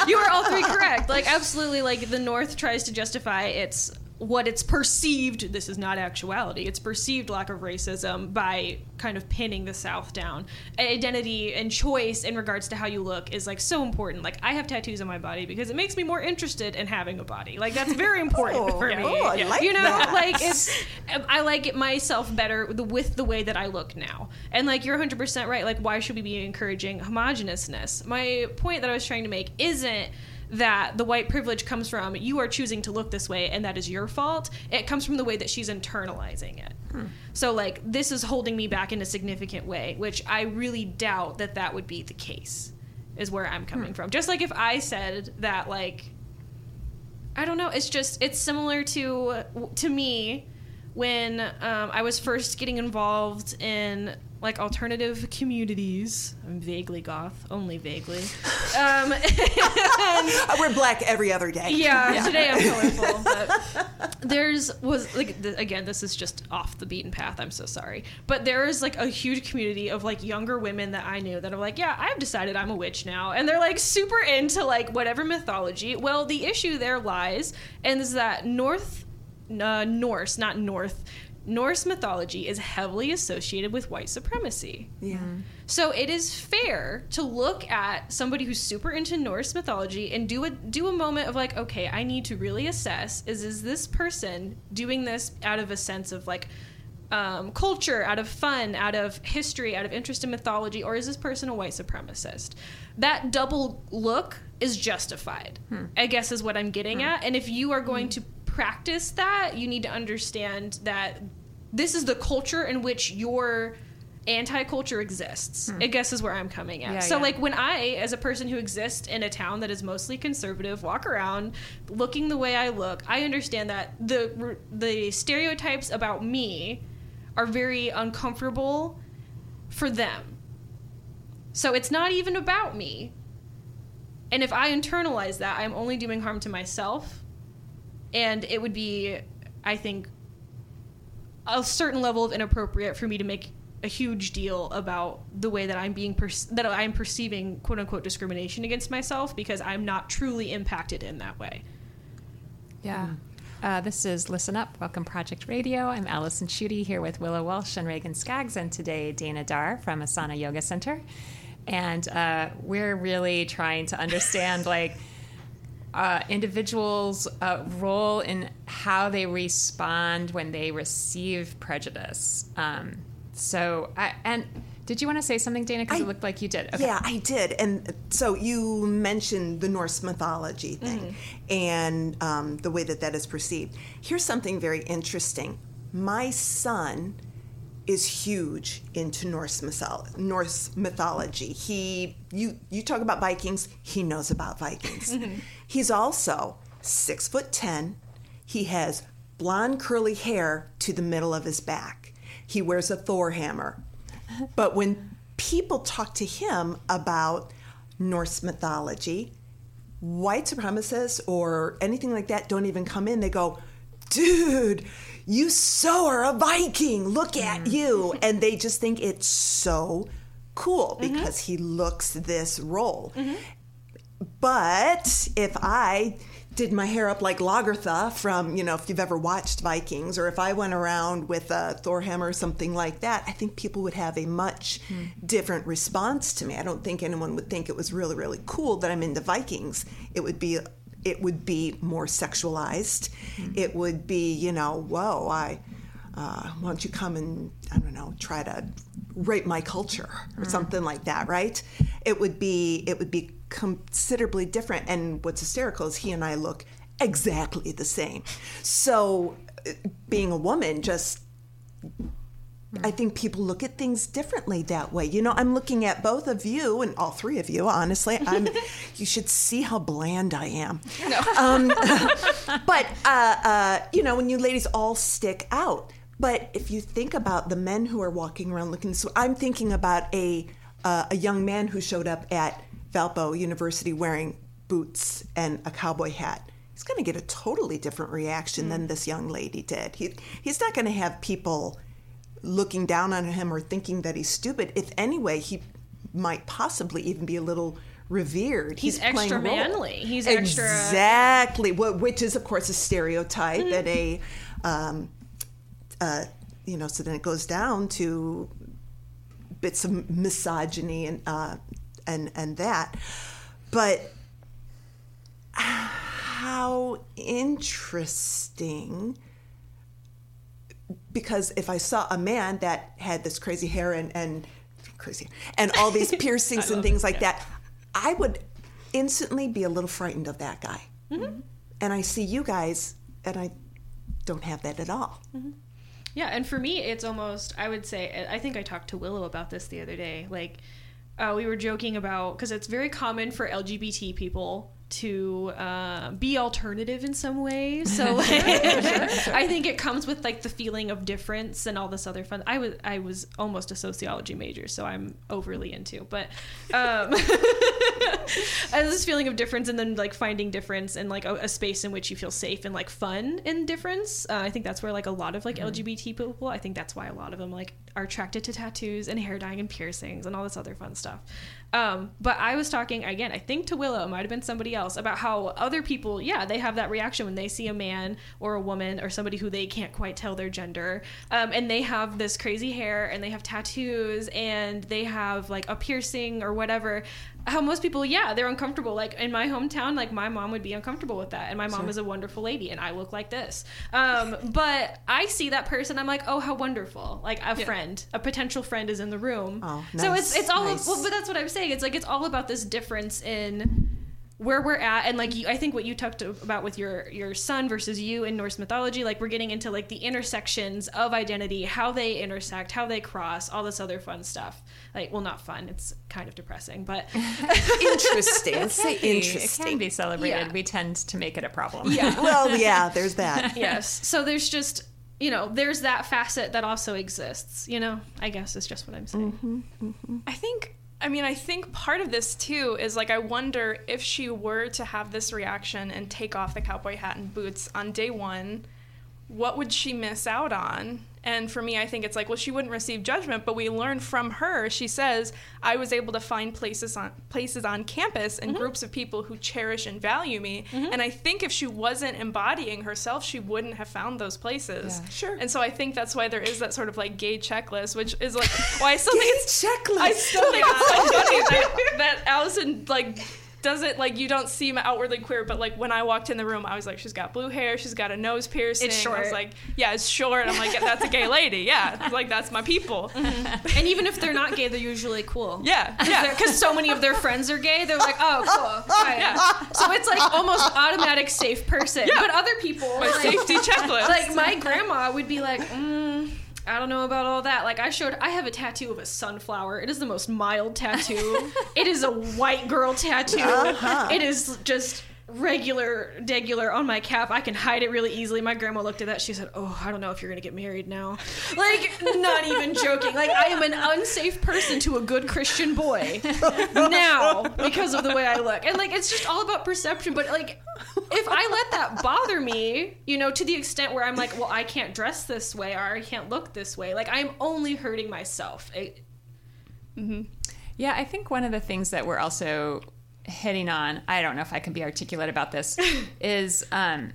you are all three correct. Like absolutely like the North tries to justify its what it's perceived this is not actuality it's perceived lack of racism by kind of pinning the south down. Identity and choice in regards to how you look is like so important. Like i have tattoos on my body because it makes me more interested in having a body. Like that's very important oh, for me. oh, I like you know that. like it's i like it myself better with the way that i look now. And like you're 100% right. Like why should we be encouraging homogeneousness? My point that i was trying to make isn't that the white privilege comes from you are choosing to look this way and that is your fault. It comes from the way that she's internalizing it. Hmm. So, like, this is holding me back in a significant way, which I really doubt that that would be the case, is where I'm coming hmm. from. Just like if I said that, like, I don't know, it's just, it's similar to, to me when um, I was first getting involved in like alternative communities. I'm vaguely goth, only vaguely. <laughs> Um, We're black every other day. Yeah, yeah. today I'm colorful. <laughs> But there's was like th- again, this is just off the beaten path. I'm so sorry, but there is like a huge community of like younger women that I knew that are like, yeah, I've decided I'm a witch now, and they're like super into like whatever mythology. Well, the issue there lies, and is that North uh, Norse, not North Norse mythology is heavily associated with white supremacy. Yeah. So it is fair to look at somebody who's super into Norse mythology and do a do a moment of like, okay, I need to really assess is is this person doing this out of a sense of like um, culture, out of fun, out of history, out of interest in mythology, or is this person a white supremacist? That double look is justified, hmm. I guess, is what I'm getting hmm. at. And if you are going hmm. to practice that, you need to understand that this is the culture in which your anti-culture exists. Hmm. i guess is where i'm coming at. Yeah, so yeah. like when i as a person who exists in a town that is mostly conservative walk around looking the way i look i understand that the the stereotypes about me are very uncomfortable for them. So it's not even about me. And if i internalize that i'm only doing harm to myself and it would be, I think, a certain level of inappropriate for me to make a huge deal about the way that I'm being per- that I'm perceiving quote unquote discrimination against myself because I'm not truly impacted in that way. Yeah. Uh, this is Listen Up, Welcome Project Radio. I'm Allison Schutte here with Willow Walsh and Reagan Skaggs, and today Dana Dar from Asana Yoga Center. And uh, we're really trying to understand, like, uh, individuals' uh, role in how they respond when they receive prejudice. Um, so, I, and did you want to say something, Dana? Because it looked like you did. Okay. Yeah, I did. And so you mentioned the Norse mythology thing Mm-hmm. and um, the way that that is perceived. Here's something very interesting. My son is huge into Norse mytholo- Norse mythology. He you you talk about Vikings, he knows about Vikings. <laughs> He's also six foot ten. He has blonde curly hair to the middle of his back. He wears a Thor hammer. <laughs> But when people talk to him about Norse mythology, white supremacists or anything like that don't even come in. They go, dude, you so are a Viking. Look at mm-hmm. you. And they just think it's so cool mm-hmm. because he looks this role. Mm-hmm. But if I did my hair up like Lagertha from, you know, if you've ever watched Vikings, or if I went around with a Thor hammer or something like that, I think people would have a much hmm. different response to me. I don't think anyone would think it was really, really cool that I'm into Vikings. It would be it would be more sexualized. It would be, you know, whoa, I uh, why don't you come and I don't know, try to rape my culture or something like that, right? It would be it would be considerably different. And what's hysterical is he and I look exactly the same. So, uh, being a woman, just I think people look at things differently that way. You know, I'm looking at both of you and all three of you. Honestly, I'm. <laughs> you should see how bland I am. Um, <laughs> but uh, uh, you know, when you ladies all stick out. But if you think about the men who are walking around looking, so I'm thinking about a uh, a young man who showed up at Valpo University wearing boots and a cowboy hat. He's going to get a totally different reaction than this young lady did. He, he's not going to have people looking down on him or thinking that he's stupid. If anyway, he might possibly even be a little revered. He's playing extra manly. He's extra- exactly Wh- which is of course a stereotype Mm-hmm. and a, um, uh, you know. So then it goes down to bits of misogyny and uh, and and that, but how interesting because if I saw a man that had this crazy hair and, and crazy and all these <laughs> piercings and things like that, I would instantly be a little frightened of that guy. And I see you guys, and I don't have that at all. Yeah, and for me, it's almost, I would say, I think I talked to Willow about this the other day. Like, uh, we were joking about, because it's very common for LGBT people to uh, be alternative in some way. <laughs> So like, I think it comes with like the feeling of difference and all this other fun. I was I was almost a sociology major, so I'm overly into. But um, <laughs> this feeling of difference, and then like finding difference and like a, a space in which you feel safe and like fun in difference. Uh, I think that's where like a lot of like LGBT people. I think that's why a lot of them like are attracted to tattoos and hair dyeing and piercings and all this other fun stuff. Um, but I was talking again, I think to Willow, might have been somebody else, about how other people, yeah, they have that reaction when they see a man or a woman or somebody who they can't quite tell their gender, um, and they have this crazy hair and they have tattoos and they have like a piercing or whatever. How most people, yeah, they're uncomfortable. Like in my hometown, like my mom would be uncomfortable with that, and my mom is a wonderful lady, and I look like this. Um, <laughs> but I see that person, I'm like, oh, how wonderful! Like a friend, a potential friend is in the room. Oh, So it's it's all nice. well, but that's what I'm saying. It's like it's all about this difference in where we're at and like you, I think what you talked about with your your son versus you in Norse mythology like we're getting into like the intersections of identity how they intersect how they cross all this other fun stuff like well not fun it's kind of depressing but <laughs> Interesting. Let's say It can be celebrated. Yeah. We tend to make it a problem. yeah <laughs> Well, yeah, there's that. <laughs> yes so there's just you know there's that facet that also exists you know I guess is just what I'm saying mm-hmm, mm-hmm. I think I mean I think part of this too is like I wonder if she were to have this reaction and take off the cowboy hat and boots on day 1 what would she miss out on And for me, I think it's like, well, she wouldn't receive judgment, but we learned from her. She says, I was able to find places on places on campus and mm-hmm. groups of people who cherish and value me. Mm-hmm. And I think if she wasn't embodying herself, she wouldn't have found those places. Yeah. Sure. And so I think that's why there is that sort of like gay checklist, which is like why I still think it's checklist. I still think it's so <laughs> funny that, that Allison like doesn't like you don't seem outwardly queer, but like when I walked in the room, I was like, she's got blue hair, she's got a nose piercing. It's I short. was like, yeah, it's short. I'm like, yeah, that's a gay lady. Yeah, like that's my people. <laughs> And even if they're not gay, they're usually cool. Yeah, yeah. Because so many of their friends are gay, they're like, oh, cool. <laughs> fine. Yeah. So it's like almost automatic safe person. Yeah. But other people, My like, safety checklist. like my grandma would be like, mm, I don't know about all that. Like I showed, I have a tattoo of a sunflower. It is the most mild tattoo. <laughs> it is a white girl tattoo. Uh-huh. It is just regular, regular on my cap. I can hide it really easily. My grandma looked at that. She said, "Oh, I don't know if you're gonna get married now." Like, not even joking. Like, I am an unsafe person to a good Christian boy now because of the way I look. And like, it's just all about perception. But like, if I let that bother me, you know, to the extent where I'm like, well, I can't dress this way or I can't look this way, like, I'm only hurting myself. It, mm-hmm. Yeah, I think one of the things that we're also hitting on, I don't know if I can be articulate about this, <laughs> is um,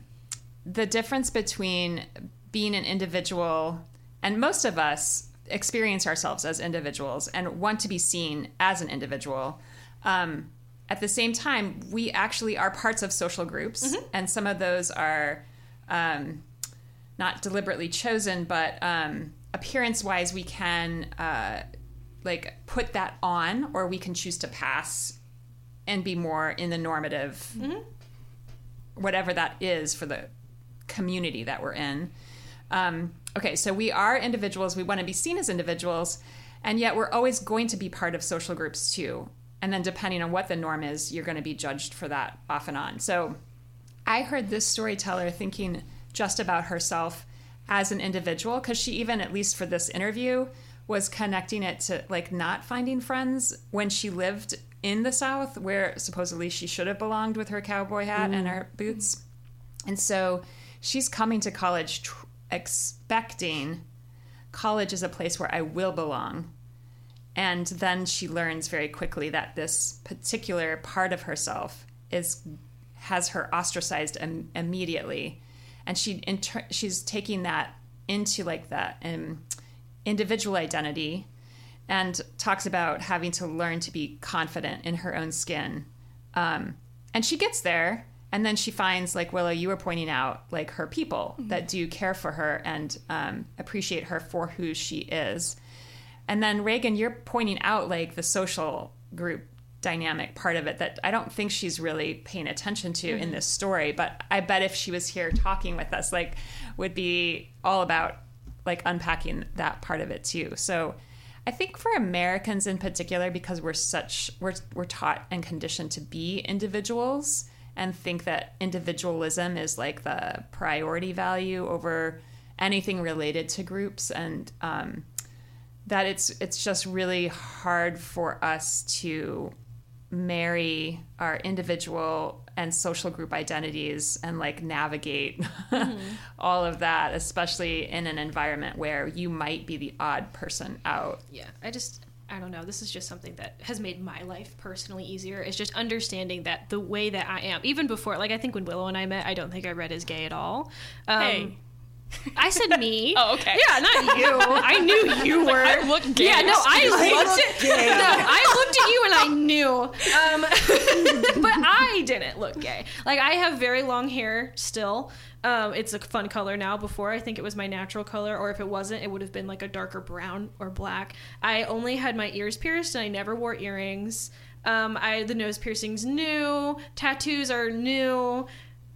the difference between being an individual, and most of us experience ourselves as individuals and want to be seen as an individual. Um, at the same time, we actually are parts of social groups, and some of those are um, not deliberately chosen, but um, appearance wise, we can uh, like put that on, or we can choose to pass and be more in the normative, whatever that is for the community that we're in. Um, okay, so we are individuals. We want to be seen as individuals, and yet we're always going to be part of social groups too. And then, depending on what the norm is, you're going to be judged for that off and on. So, I heard this storyteller thinking just about herself as an individual because she even, at least for this interview, was connecting it to like not finding friends when she lived in the South, where supposedly she should have belonged with her cowboy hat and her boots. And so she's coming to college tr- expecting college is a place where I will belong. And then she learns very quickly that this particular part of herself is has her ostracized Im- immediately, and she inter- she's taking that into like that um, individual identity, and talks about having to learn to be confident in her own skin. Um, and she gets there, and then she finds, like Willow, you were pointing out, like her people that do care for her and um, appreciate her for who she is. And then Reagan, you're pointing out like the social group dynamic part of it that I don't think she's really paying attention to in this story. But I bet if she was here talking with us, like, would be all about like unpacking that part of it too. So I think for Americans in particular, because we're such we're we're taught and conditioned to be individuals and think that individualism is like the priority value over anything related to groups and um, that it's it's just really hard for us to marry our individual and social group identities and like navigate <laughs> all of that especially in an environment where you might be the odd person out yeah, I just, I don't know. This is just something that has made my life personally easier. It's just understanding that the way that I am, even before, like I think when Willow and I met, I don't think I read as gay at all. Um, Hey. <laughs> I said me. <laughs> Oh, okay. Yeah, not you. I knew <laughs> you were. I look gay. Yeah, no, I I looked look at gay. no, I looked at you and I knew. Um, but I didn't look gay. Like I have very long hair still. Um, it's a fun color now. Before I think it was my natural color, or if it wasn't, it would have been like a darker brown or black. I only had my ears pierced, and I never wore earrings. Um, I the nose piercings new, tattoos are new.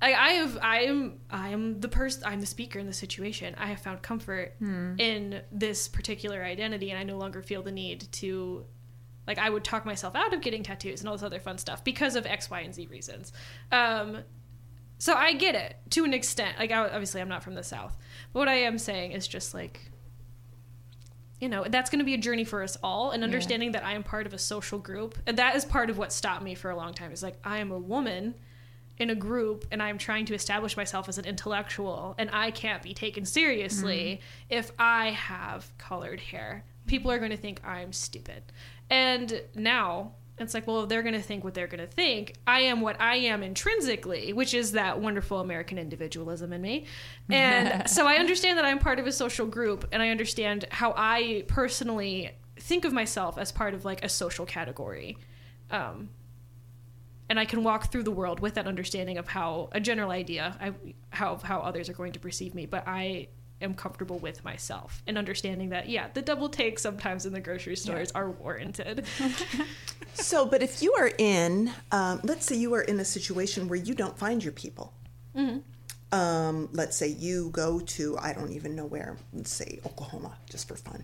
I, I have I am I am the person I'm the speaker in the situation. I have found comfort in this particular identity, and I no longer feel the need to like I would talk myself out of getting tattoos and all this other fun stuff because of X, Y, and Z reasons. Um, so I get it to an extent. Like I, obviously I'm not from the South, but what I am saying is just like you know that's going to be a journey for us all and understanding that i am part of a social group and that is part of what stopped me for a long time is like i am a woman in a group and I'm trying to establish myself as an intellectual and I can't be taken seriously if I have colored hair. People are going to think I'm stupid. And now it's like, well, they're going to think what they're going to think. I am what I am intrinsically, which is that wonderful American individualism in me. And <laughs> so I understand that I'm part of a social group and I understand how I personally think of myself as part of like a social category. Um, and I can walk through the world with that understanding of how a general idea, I, how how others are going to perceive me, but I am comfortable with myself and understanding that yeah, the double takes sometimes in the grocery stores are warranted. <laughs> So, but if you are in, um, let's say you are in a situation where you don't find your people. Um, let's say you go to I don't even know where. Let's say Oklahoma, just for fun,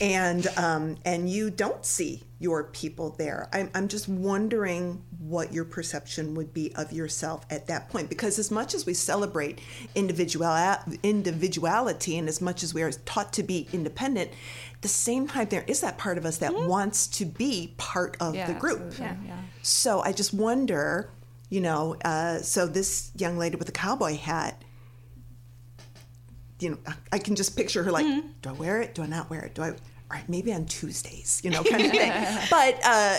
and um, and you don't see your people there. I'm I'm just wondering what your perception would be of yourself at that point, because as much as we celebrate individual individuality, and as much as we are taught to be independent, at the same time there is that part of us that wants to be part of Yeah, the group. absolutely. Yeah. So I just wonder, you know, uh, so this young lady with the cowboy hat, you know, I- can just picture her like, do I wear it? Do I not wear it? Do I? All right, maybe on Tuesdays, you know, <laughs> kind of thing. But uh,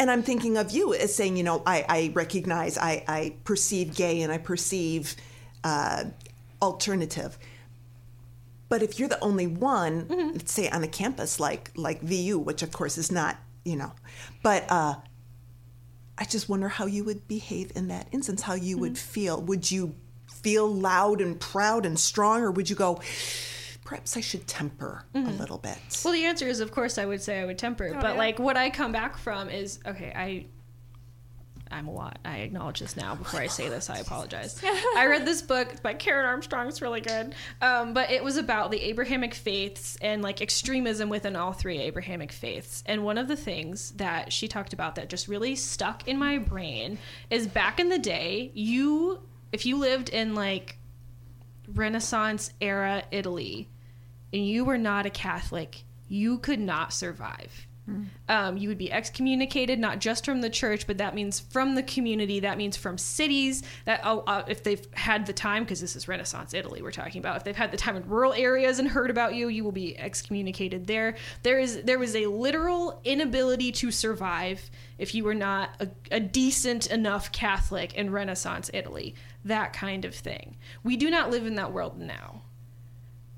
and I'm thinking of you as saying, you know, I, I recognize, I, I perceive gay and I perceive uh, alternative. But if you're the only one, let's say on a campus like like VU, which of course is not, you know, but uh, I just wonder how you would behave in that instance, how you would mm. feel. Would you feel loud and proud and strong, or would you go, perhaps I should temper a mm-hmm. little bit? Well, the answer is, of course, I would say I would temper. Oh, but yeah. like, what I come back from is okay. I, I'm a lot. I acknowledge this now. Before I say this, I <laughs> apologize. I read this book by Karen Armstrong. It's really good. Um, but it was about the Abrahamic faiths and like extremism within all three Abrahamic faiths. And one of the things that she talked about that just really stuck in my brain is back in the day, you if you lived in like Renaissance era Italy and you were not a Catholic, you could not survive. Um, you would be excommunicated, not just from the church, but that means from the community. That means from cities. That oh, uh, if they've had the time, because this is Renaissance Italy, we're talking about. If they've had the time in rural areas and heard about you, you will be excommunicated there. There is there was a literal inability to survive if you were not a, a decent enough Catholic in Renaissance Italy. That kind of thing. We do not live in that world now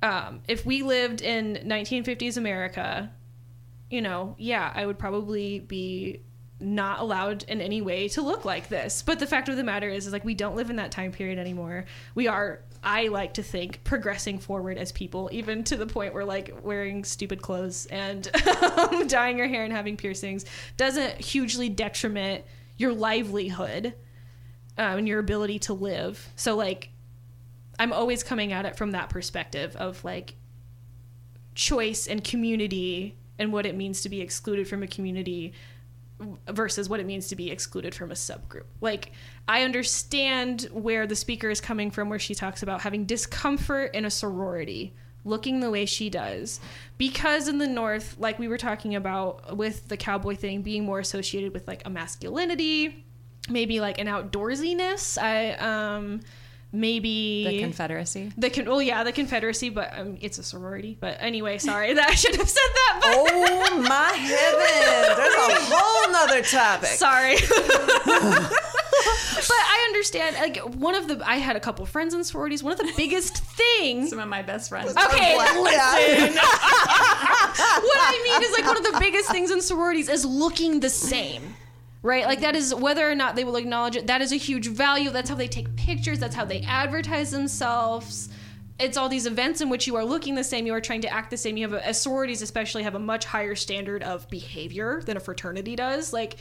um, if we lived in 1950s America, you know, yeah, I would probably be not allowed in any way to look like this. But the fact of the matter is, is like we don't live in that time period anymore. We are, I like to think, progressing forward as people, even to the point where like wearing stupid clothes and <laughs> dyeing your hair and having piercings doesn't hugely detriment your livelihood um, and your ability to live. So like I'm always coming at it from that perspective of like choice and community and what it means to be excluded from a community versus what it means to be excluded from a subgroup. Like I understand where the speaker is coming from where she talks about having discomfort in a sorority looking the way she does because in the north like we were talking about with the cowboy thing being more associated with like a masculinity maybe like an outdoorsiness i um maybe The Confederacy. the con- well, yeah, the Confederacy, but um, it's a sorority. But anyway, sorry <laughs> that I should have said that. But Oh my heavens! There's a <laughs> whole nother topic. sorry. <laughs> but I understand. Like one of the, I had a couple friends in sororities. One of the biggest things. Some of my best friends. Okay, listen. what I mean is like one of the biggest things in sororities is looking the same. Right? Like that is whether or not they will acknowledge it, that is a huge value. That's how they take pictures, that's how they advertise themselves. It's all these events in which you are looking the same, you are trying to act the same. You have a, as sororities especially have a much higher standard of behavior than a fraternity does. Like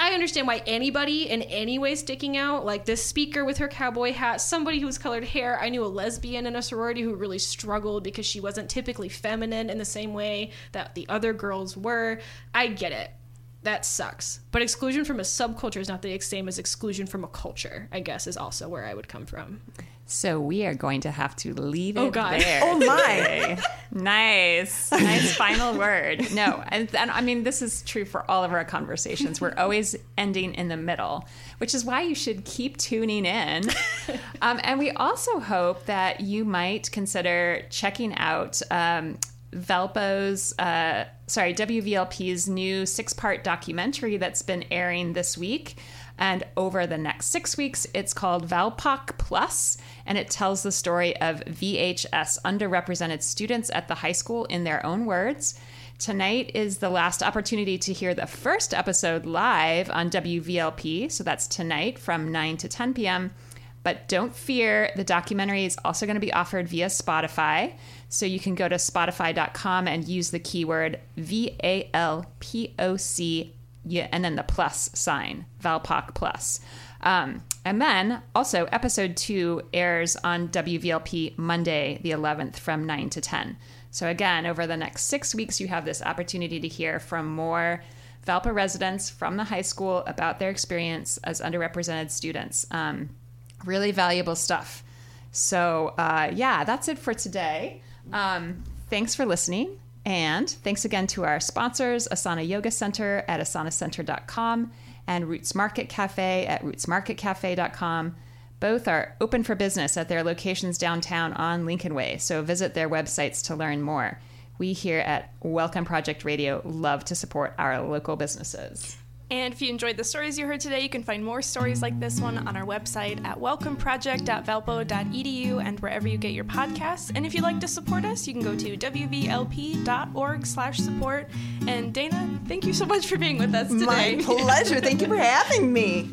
I understand why anybody in any way sticking out, like this speaker with her cowboy hat, somebody who's colored hair. I knew a lesbian in a sorority who really struggled because she wasn't typically feminine in the same way that the other girls were. I get it. That sucks. But exclusion from a subculture is not the same as exclusion from a culture, I guess, is also where I would come from. So we are going to have to leave Oh, it God. there. Oh, my. nice, nice <laughs> final word. No, and, and I mean this is true for all of our conversations. We're always ending in the middle, which is why you should keep tuning in. <laughs> Um, and we also hope that you might consider checking out. Um, Valpo's, uh, sorry, WVLP's new six part documentary that's been airing this week. And over the next six weeks, it's called Valpoc Plus, and it tells the story of VHS underrepresented students at the high school in their own words. Tonight is the last opportunity to hear the first episode live on WVLP, so that's tonight from 9 to 10 p.m. But don't fear, the documentary is also going to be offered via Spotify. So you can go to spotify.com and use the keyword V A L P O C and then the plus sign, Valpoc Plus. Um, and then also, episode two airs on WVLP Monday, the 11th, from 9 to 10. So, again, over the next six weeks, you have this opportunity to hear from more Valpo residents from the high school about their experience as underrepresented students. Um, really valuable stuff. So, uh, yeah, that's it for today. Um, thanks for listening. And thanks again to our sponsors, Asana Yoga Center at asanacenter.com and Roots Market Cafe at rootsmarketcafe.com. Both are open for business at their locations downtown on Lincoln Way, so visit their websites to learn more. We here at Welcome Project Radio love to support our local businesses. And if you enjoyed the stories you heard today, you can find more stories like this one on our website at welcomeproject.valpo.edu and wherever you get your podcasts. And if you'd like to support us, you can go to wvlp.org slash support. And Dana, thank you so much for being with us today. My pleasure. Thank you for having me.